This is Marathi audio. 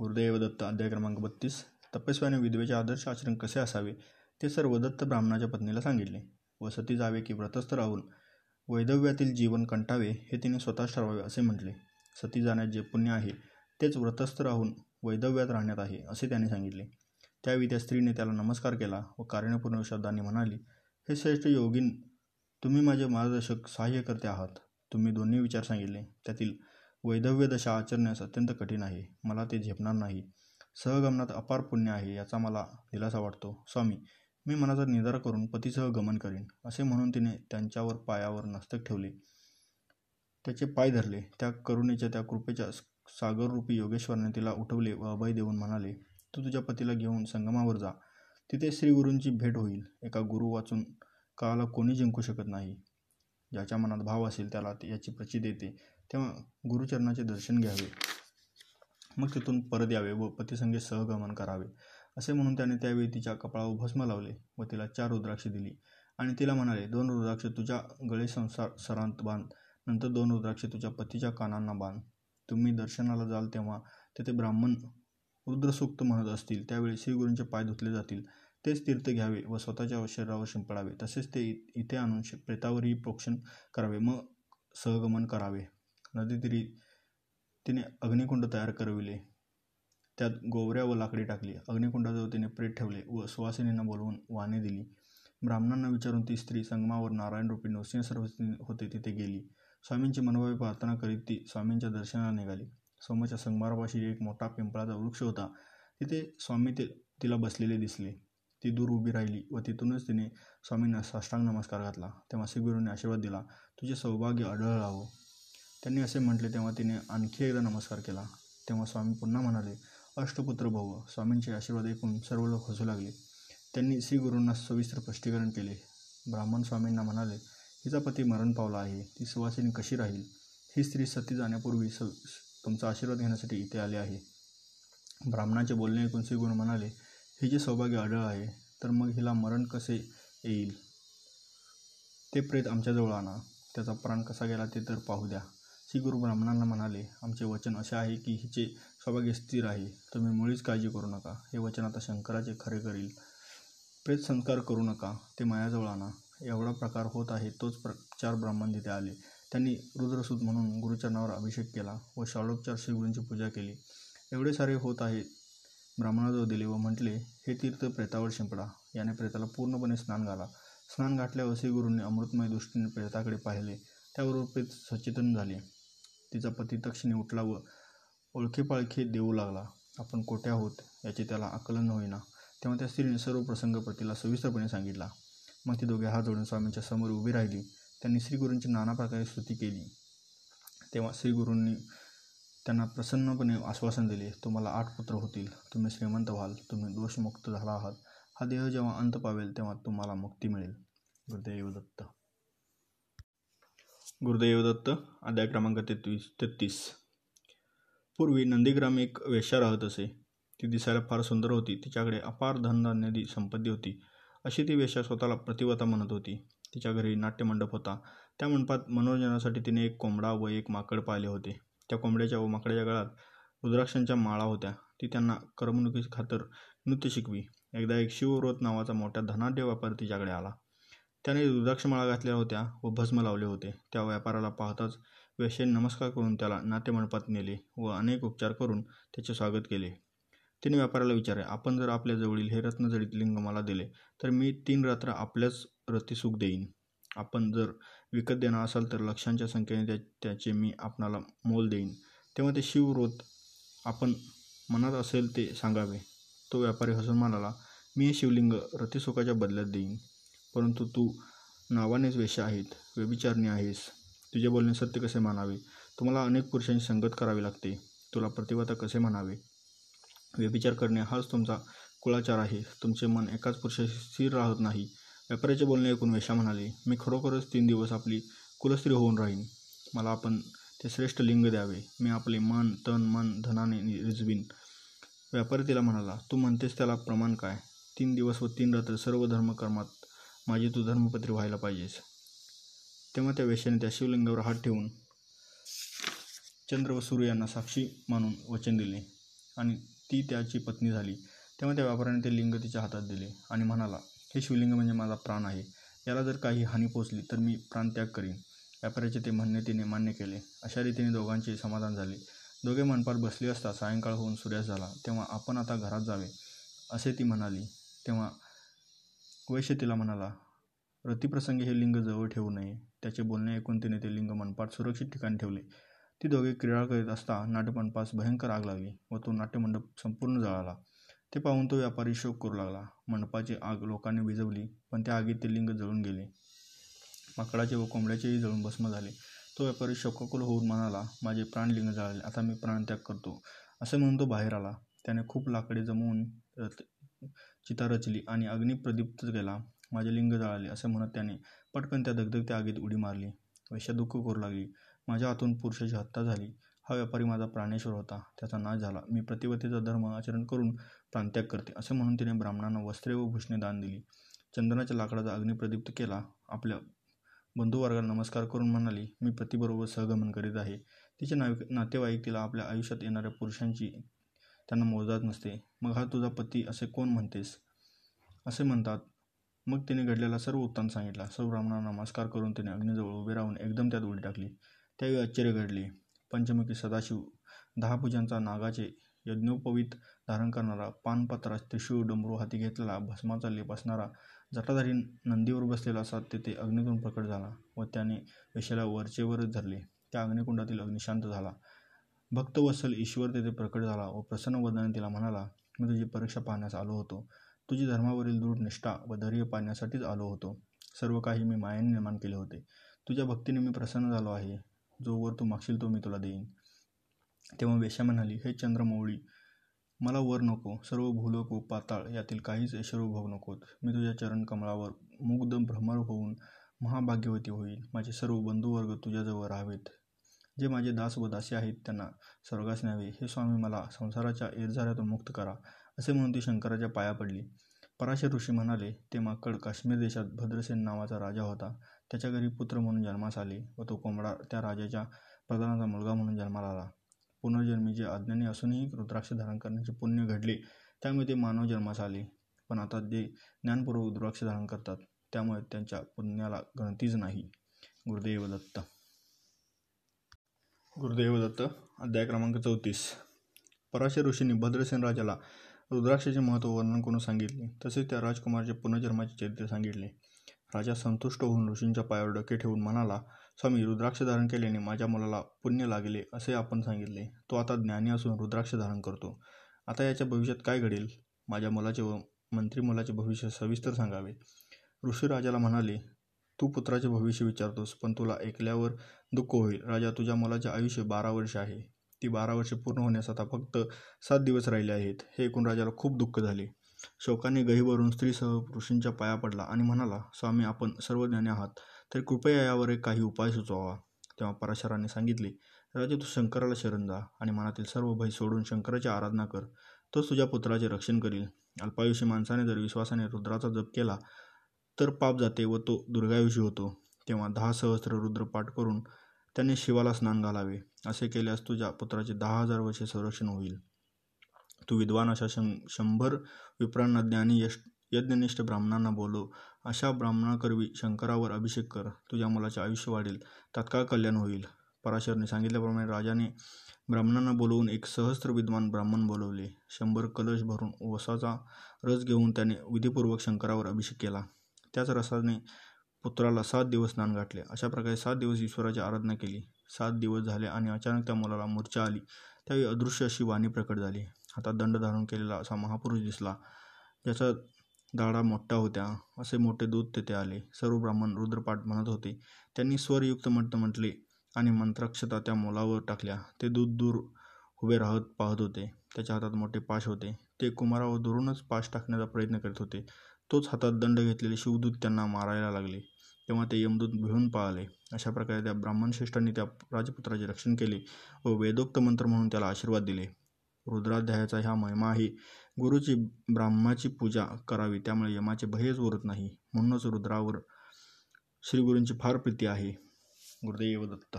गुरुदेव दत्त अध्याय क्रमांक बत्तीस. तपस्व्याने विधवेचे आदर्श आचरण कसे असावे? ते सर्व दत्त ब्राह्मणाच्या पत्नीला सांगितले. व सती जावे की व्रतस्थ राहून वैधव्यातील जीवन कंटावे हे तिने स्वतः ठरवावे असे म्हटले. सती जाण्यात जे पुण्य आहे तेच व्रतस्थ राहून वैधव्यात राहण्यात आहे असे त्याने सांगितले. त्यावेळी त्या स्त्रीने त्याला नमस्कार केला व कारणपूर्ण शब्दांनी म्हणाली हे श्रेष्ठ योगीन तुम्ही माझे मार्गदर्शक सहाय्यकर्ते आहात. तुम्ही दोन्ही विचार सांगितले. त्यातील वैधव्य दशा आचरण्यास अत्यंत कठीण आहे. मला ते झेपणार नाही. सहगमनात अपार पुण्य आहे याचा मला दिलासा वाटतो. स्वामी मी मनाचा निर्धार करून पतीसह गमन करीन असे म्हणून तिने त्यांच्यावर पायावर नस्तक ठेवले. त्याचे पाय धरले. त्या करुणेच्या त्या कृपेच्या सागररूपी योगेश्वराने तिला उठवले व अभय देऊन म्हणाले तू तुझ्या पतीला घेऊन संगमावर जा. तिथे श्रीगुरूंची भेट होईल. एका गुरु वाचून काळाला कोणी जिंकू शकत नाही. ज्याच्या मनात भाव असेल त्याला याची प्रचिती येते तेव्हा गुरुचरणाचे दर्शन घ्यावे. मग तिथून परत यावे व पतीसंगे सहगमन करावे. असे म्हणून त्याने त्यावेळी तिच्या कपाळावर भस्म लावले व तिला चार रुद्राक्षे दिली. आणि तिला म्हणाले दोन रुद्राक्ष तुझ्या गळे संसार सरांत बांध. नंतर दोन रुद्राक्षे तुझ्या पतीच्या कानांना बांध. तुम्ही दर्शनाला जाल तेव्हा तेथे ब्राह्मण रुद्रसूक्त म्हणत असतील. त्यावेळी श्रीगुरूंचे पाय धुतले जातील. तेच तीर्थ घ्यावे व स्वतःच्या शरीरावर शिंपडावे. तसेच ते इथे आणून प्रेतावरही प्रोक्षण करावे. मग सहगमन करावे. नदीतीरी तिने अग्निकुंड तयार करविले. त्यात गोवऱ्या व लाकडी टाकली. अग्निकुंडाजवळ तिने प्रेत ठेवले व सुवासिनींना बोलवून वाणे दिली. ब्राह्मणांना विचारून ती स्त्री संगमावर नारायण रूपी नृसिंह सर्व होते तिथे गेली. स्वामींची मनोभावी प्रार्थना करीत ती स्वामींच्या दर्शनाला निघाली. सोमाच्या संगमारापाशी एक मोठा पिंपळाचा वृक्ष होता. तिथे स्वामी ते तिला बसलेले दिसले. ती दूर उभी राहिली व तिथूनच तिने स्वामींना साष्टांग नमस्कार घातला. तेव्हा श्रीगुरूंनी आशीर्वाद दिला तुझे सौभाग्य आढळ त्यांनी असे म्हटले तेव्हा तिने आणखी एकदा नमस्कार केला. तेव्हा स्वामी पुन्हा म्हणाले अष्टपुत्र भाऊ स्वामींचे आशीर्वाद ऐकून सर्व लोक हसू लागले. त्यांनी श्रीगुरूंना सविस्तर स्पष्टीकरण केले. ब्राह्मण स्वामींना म्हणाले हिचा पती मरण पावला आहे. ती सुवासिनी कशी राहील? ही स्त्री सती जाण्यापूर्वी स तुमचा आशीर्वाद घेण्यासाठी इथे आले आहे. ब्राह्मणाचे बोलणे ऐकून श्रीगुरू म्हणाले हिचे सौभाग्य आढळ आहे तर मग हिला मरण कसे येईल? ते प्रेत आमच्याजवळ आणा. त्याचा प्राण कसा गेला ते तर पाहू द्या. श्री गुरु ब्राह्मणांना म्हणाले आमचे वचन असे आहे की हिचे सौभाग्य स्थिर आहे. तुम्ही मुळीच काळजी करू नका. हे वचन आता शंकराचे खरे करील. प्रेत संस्कार करू नका. ते मायाजवळ आणा. एवढा प्रकार होत आहे तोच प्र चार ब्राह्मण तिथे आले. त्यांनी रुद्रसूत म्हणून गुरुचरणावर अभिषेक केला व शाळोपचार श्रीगुरूंची पूजा केली. एवढे सारे होत आहे ब्राह्मणाजवळ दिले व म्हटले हे तीर्थ प्रेतावर शिंपडा. याने प्रेताला पूर्णपणे स्नान घाला. स्नान घातल्यावर श्रीगुरूंनी अमृतमय दृष्टीने प्रेताकडे पाहिले. त्यावर प्रेत सचेतन झाले. तिचा पती तक्षणी उठला व ओळखेपाळखे देऊ लागला. आपण कोठे आहोत याचे त्याला आकलन होईना. तेव्हा त्या स्त्रीने सर्व प्रसंग पतीला सविस्तरपणे सांगितला. मग ती दोघे हात जोडून स्वामींच्या समोर उभी राहिली. त्यांनी श्रीगुरूंची नाना प्रकारे स्तुती केली. तेव्हा श्रीगुरूंनी त्यांना प्रसन्नपणे आश्वासन दिले तुम्हाला आठ पुत्र होतील. तुम्ही श्रीमंत व्हाल. तुम्ही दोषमुक्त झाला आहात. हा देह जेव्हा अंत पावेल तेव्हा तुम्हाला मुक्ती मिळेल. गुरुदेव दत्त. गुरुदेव दत्त अध्याय क्रमांक तेहतीस तेहतीस. पूर्वी नंदीग्राम एक वेश्या राहत असे. ती दिसायला फार सुंदर होती. तिच्याकडे अपार धनधान्यादी संपत्ती होती. अशी ती वेश्या स्वतःला प्रतिवता म्हणत होती. तिच्या घरी नाट्यमंडप होता. त्या मंडपात मनोरंजनासाठी तिने एक कोंबडा व एक माकड पाहिले होते. त्या कोंबड्याच्या व माकडाच्या गळ्यात रुद्राक्षांच्या माळा होत्या. ती त्यांना करमणुकीखातर नृत्य शिकवी. एकदा एक शिवव्रत नावाचा मोठ्या धनाढ्य व्यापारी तिच्याकडे आला. त्याने रुद्राक्षमाळा घातल्या होत्या व भस्म लावले होते. त्या व्यापाराला पाहताच वेश्याने नमस्कार करून त्याला नाट्यमंडपात नेले व अनेक उपचार करून त्याचे स्वागत केले. तिने व्यापाऱ्याला विचारले आपण जर आपल्या जवळील हे रत्नजडीत लिंग मला दिले तर मी तीन रात्र आपल्याच रती सुख देईन. आपण जर विकत देणार असाल तर लक्षांच्या संख्येने त्या त्याचे मी आपणाला मोल देईन. तेव्हा ते शिवरोत आपण मनात असेल ते सांगावे. तो व्यापारी हसून म्हणाला मी हे शिवलिंग रतिसुखाच्या बदल्यात देईन. परंतु तू नावानेच वेश आहेत व्यभिचारणी आहेस. तुझे बोलणे सत्य कसे मानावे? तुम्हाला अनेक पुरुषांची संगत करावी लागते. तुला प्रतिवता कसे म्हणावे? व्यभिचार करणे हाच तुमचा कुळाचार आहे. तुमचे मन एकाच पुरुषाशी स्थिर राहत नाही. व्यापाऱ्याचे बोलणे ऐकून वेशा म्हणाले मी खरोखरच तीन दिवस आपली कुलस्त्री होऊन राहीन. मला आपण ते श्रेष्ठ लिंग द्यावे. मी आपले मान तन मन धनाने रिजवीन. व्यापारी तिला म्हणाला तू म्हणतेस त्याला प्रमाण काय? तीन दिवस व तीन रात्र सर्व धर्मकर्मात माझी तू धर्मपत्री व्हायला पाहिजेस. तेव्हा त्या वेश्याने त्या शिवलिंगावर हात ठेवून चंद्र व सूर्य यांना साक्षी मानून वचन दिले आणि ती त्याची पत्नी झाली. तेव्हा त्या व्यापाऱ्याने ते लिंग तिच्या हातात दिले आणि म्हणाला हे शिवलिंग म्हणजे माझा प्राण आहे. याला जर काही हानी पोचली तर मी प्राणत्याग करीन. व्यापाऱ्याचे ते म्हणणे तिने मान्य केले. अशा रीतीने दोघांचे समाधान झाले. दोघे मनपात बसले असता सायंकाळ होऊन सूर्यास्त झाला. तेव्हा आपण आता घरात जावे असे ती म्हणाली. तेव्हा वैश्य तिला म्हणाला रतिप्रसंगी हे लिंग जवळ ठेवू नये. त्याचे बोलणे ऐकून तिने ते लिंग मनपात सुरक्षित ठिकाणी ठेवले. ती दोघे क्रीडा करीत असता नाट्यमंडपास भयंकर आग लागली व तो नाट्यमंडप संपूर्ण जळाला. ते पाहून तो व्यापारी शोक करू लागला. मंडपाची आग लोकांनी विझवली पण त्या आगीत ते लिंग जळून गेले. माकडाचे व कोंबड्याचेही जळून भस्म झाले. तो व्यापारी शोकाकुल होऊन म्हणाला माझे प्राणलिंग जाळले आता मी प्राणत्याग करतो. असे म्हणून तो बाहेर आला. त्याने खूप लाकडे जमवून चिता रचली आणि अग्नी प्रदीप्त केला माझे लिंग जाळले असे म्हणत त्याने पटकन त्या दगदगत्या आगीत उडी मारली. वैश्या दुःख करू लागली. माझ्या हातून पुरुषाची हत्या झाली. हा व्यापारी माझा प्राणेश्वर होता. त्याचा नाश झाला. मी प्रतिवतीचा धर्म आचरण करून प्राणत्याग करते असे म्हणून तिने ब्राह्मणांना वस्त्रे व भूषणे दान दिली. चंदनाच्या लाकडाचा अग्निप्रदीप्त केला. आपल्या बंधुवर्गाला नमस्कार करून म्हणाली मी प्रतिबरोबर सहगमन करीत आहे. तिचे नाव नातेवाईक तिला आपल्या आयुष्यात येणाऱ्या पुरुषांची त्यांना मोजात नसते. मग हा तुझा पती असे कोण म्हणतेस असे म्हणतात. मग तिने घडलेला सर्व उत्तान सांगितला. सर्व ब्राह्मणांना नमस्कार करून तिने अग्नीजवळ उभे राहून एकदम त्यात उडी टाकली. त्यावेळी आश्चर्य घडले. पंचमुखी सदाशिव दहा पूजांचा नागाचे यज्ञोपवीत धारण करणारा पानपत्रा त्रिशूळ डमरू हाती घेतलेला भस्माचा लेप असणारा जटाधारी नंदीवर बसलेला असा तेथे अग्निकुंड प्रकट झाला व त्याने वेशाला वरचेवरच धरले. त्या अग्निकुंडातील अग्निशांत झाला. झाला भक्तवत्सल ईश्वर तेथे प्रकट झाला व प्रसन्न वदनाने तिला म्हणाला मी तुझी परीक्षा पाहण्यास आलो होतो. तुझी धर्मावरील दृढ निष्ठा व धैर्य पाहण्यासाठीच आलो होतो. सर्व काही मी मायाने निर्माण केले होते. तुझ्या भक्तीने मी प्रसन्न झालो आहे. जो वर तू मागशील तो मी तुला देईन. तेव्हा वेश्या म्हणाली हे चंद्रमौळी मला वर नको सर्व भूलोक व पाताळ यातील काहीच ऐश्वर्य नकोत. मी तुझ्या चरण कमळावर मुग्ध भ्रमर होऊन महाभाग्यवती होईल माझे सर्व बंधुवर्ग तुझ्याजवळ राहावेत. जे माझे दास व दासी आहेत त्यांना स्वर्गास न्यावे. हे स्वामी मला संसाराच्या एरझाऱ्यातून मुक्त करा असे म्हणून ती शंकराच्या पाया पडली. पराशर ऋषी म्हणाले ते माकड काश्मीर देशात भद्रसेन नावाचा राजा होता. त्याच्या घरी पुत्र म्हणून जन्मास आले व तो कोंबडा त्या राजाच्या प्रधानाचा मुलगा म्हणून जन्माला आला. पुनर्जन्मीचे अज्ञानी असूनही रुद्राक्ष धारण करण्याचे पुण्य घडले त्यामुळे ते मानव जन्मास आले. पण आता जे ज्ञानपूर्वक रुद्राक्ष धारण करतात त्यामुळे त्यांच्या पुण्याला गणतीच नाही. गुरुदेव दत्त गुरुदेव दत्त अध्याय क्रमांक चौतीस. पराशर ऋषींनी भद्रसेन राजाला रुद्राक्षाचे महत्त्व वर्णन करून सांगितले. तसेच त्या राजकुमारचे पुनर्जन्माचे चरित्र सांगितले. राजा संतुष्ट होऊन ऋषींच्या पायावर डके ठेवून म्हणाला स्वामी रुद्राक्ष धारण केल्याने माझ्या मुलाला पुण्य लागले असे आपण सांगितले. तो आता ज्ञानी असून रुद्राक्ष धारण करतो. आता याच्या भविष्यात काय घडेल? माझ्या मुलाचे व मंत्री मुलाचे भविष्य सविस्तर सांगावे. ऋषी राजाला म्हणाले तू पुत्राचे भविष्य विचारतोस पण तुला ऐकल्यावर दुःख होईल. राजा तुझ्या मुलाचे आयुष्य बारा वर्ष आहे. ती बारा वर्षे पूर्ण होण्यास आता फक्त सात दिवस राहिले आहेत. हे ऐकून राजाला खूप दुःख झाले. शोकाने गहीवरून स्त्रीसह ऋषींच्या पाया पडला आणि म्हणाला स्वामी आपण सर्व ज्ञानी आहात. तर कृपया यावर एक काही उपाय सुचवावा. तेव्हा पराशराने सांगितले राजा तू शंकराला शरण जा आणि मनातील सर्व भय सोडून शंकराची आराधना कर. तोच तुझ्या पुत्राचे रक्षण करील. अल्पायुषी माणसाने जर विश्वासाने रुद्राचा जप केला तर पाप जाते व तो दुर्गायुषी होतो. तेव्हा दहा सहस्त्र रुद्र पाठ करून त्याने शिवाला स्नान घालावे. असे केल्यास तुझ्या पुत्राचे दहा हजार वर्षे संरक्षण होईल. तू विद्वान अशा शं शंभर विप्रांना ज्ञानी यश यज्ञनिष्ठ ब्राह्मणांना बोलव. अशा ब्राह्मणाकरवी शंकरावर अभिषेक कर. तुझ्या मुलाचे आयुष्य वाढेल. तात्काळ कल्याण होईल. पराशरने सांगितल्याप्रमाणे राजाने ब्राह्मणांना बोलवून एक सहस्त्र विद्वान ब्राह्मण बोलवले. शंभर कलश भरून वसाचा रस घेऊन त्याने विधीपूर्वक शंकरावर अभिषेक केला. त्याच रसाने पुत्राला सात दिवस स्नान गाठले अशा प्रकारे सात दिवस ईश्वराची आराधना केली. सात दिवस झाले आणि अचानक त्या मुलाला मूर्छा आली. त्यावेळी अदृश्य अशी वाणी प्रकट झाली. हातात दंड धारण केलेला असा महापुरुष दिसला. ज्याचा दाडा मोठा होत्या. असे मोठे दूध तेथे आले. सर्व ब्राह्मण रुद्रपाठ म्हणत होते. त्यांनी स्वरयुक्त मंत्र म्हटले आणि मंत्राक्षता त्या मुलावर टाकल्या. ते दूध दूर उभे राहत पाहत होते. त्याच्या हातात मोठे पाश होते. ते कुमारावर दुरूनच पाश टाकण्याचा प्रयत्न करीत होते. तोच हातात दंड घेतलेले शिवदूत त्यांना मारायला लागले. तेव्हा ते यमदूत भिळून पाळले अशा प्रकारे त्या ब्राह्मण श्रेष्ठांनी त्या राजपुत्राचे रक्षण केले व वेदोक्त मंत्र म्हणून त्याला आशीर्वाद दिले. रुद्राध्यायाचा ह्या महिमा आहे गुरुची ब्राह्माची पूजा करावी. त्यामुळे यमाचे भयच उरत नाही. म्हणूनच रुद्रावर श्रीगुरूंची फार प्रीती आहे. गुरुदेव दत्त.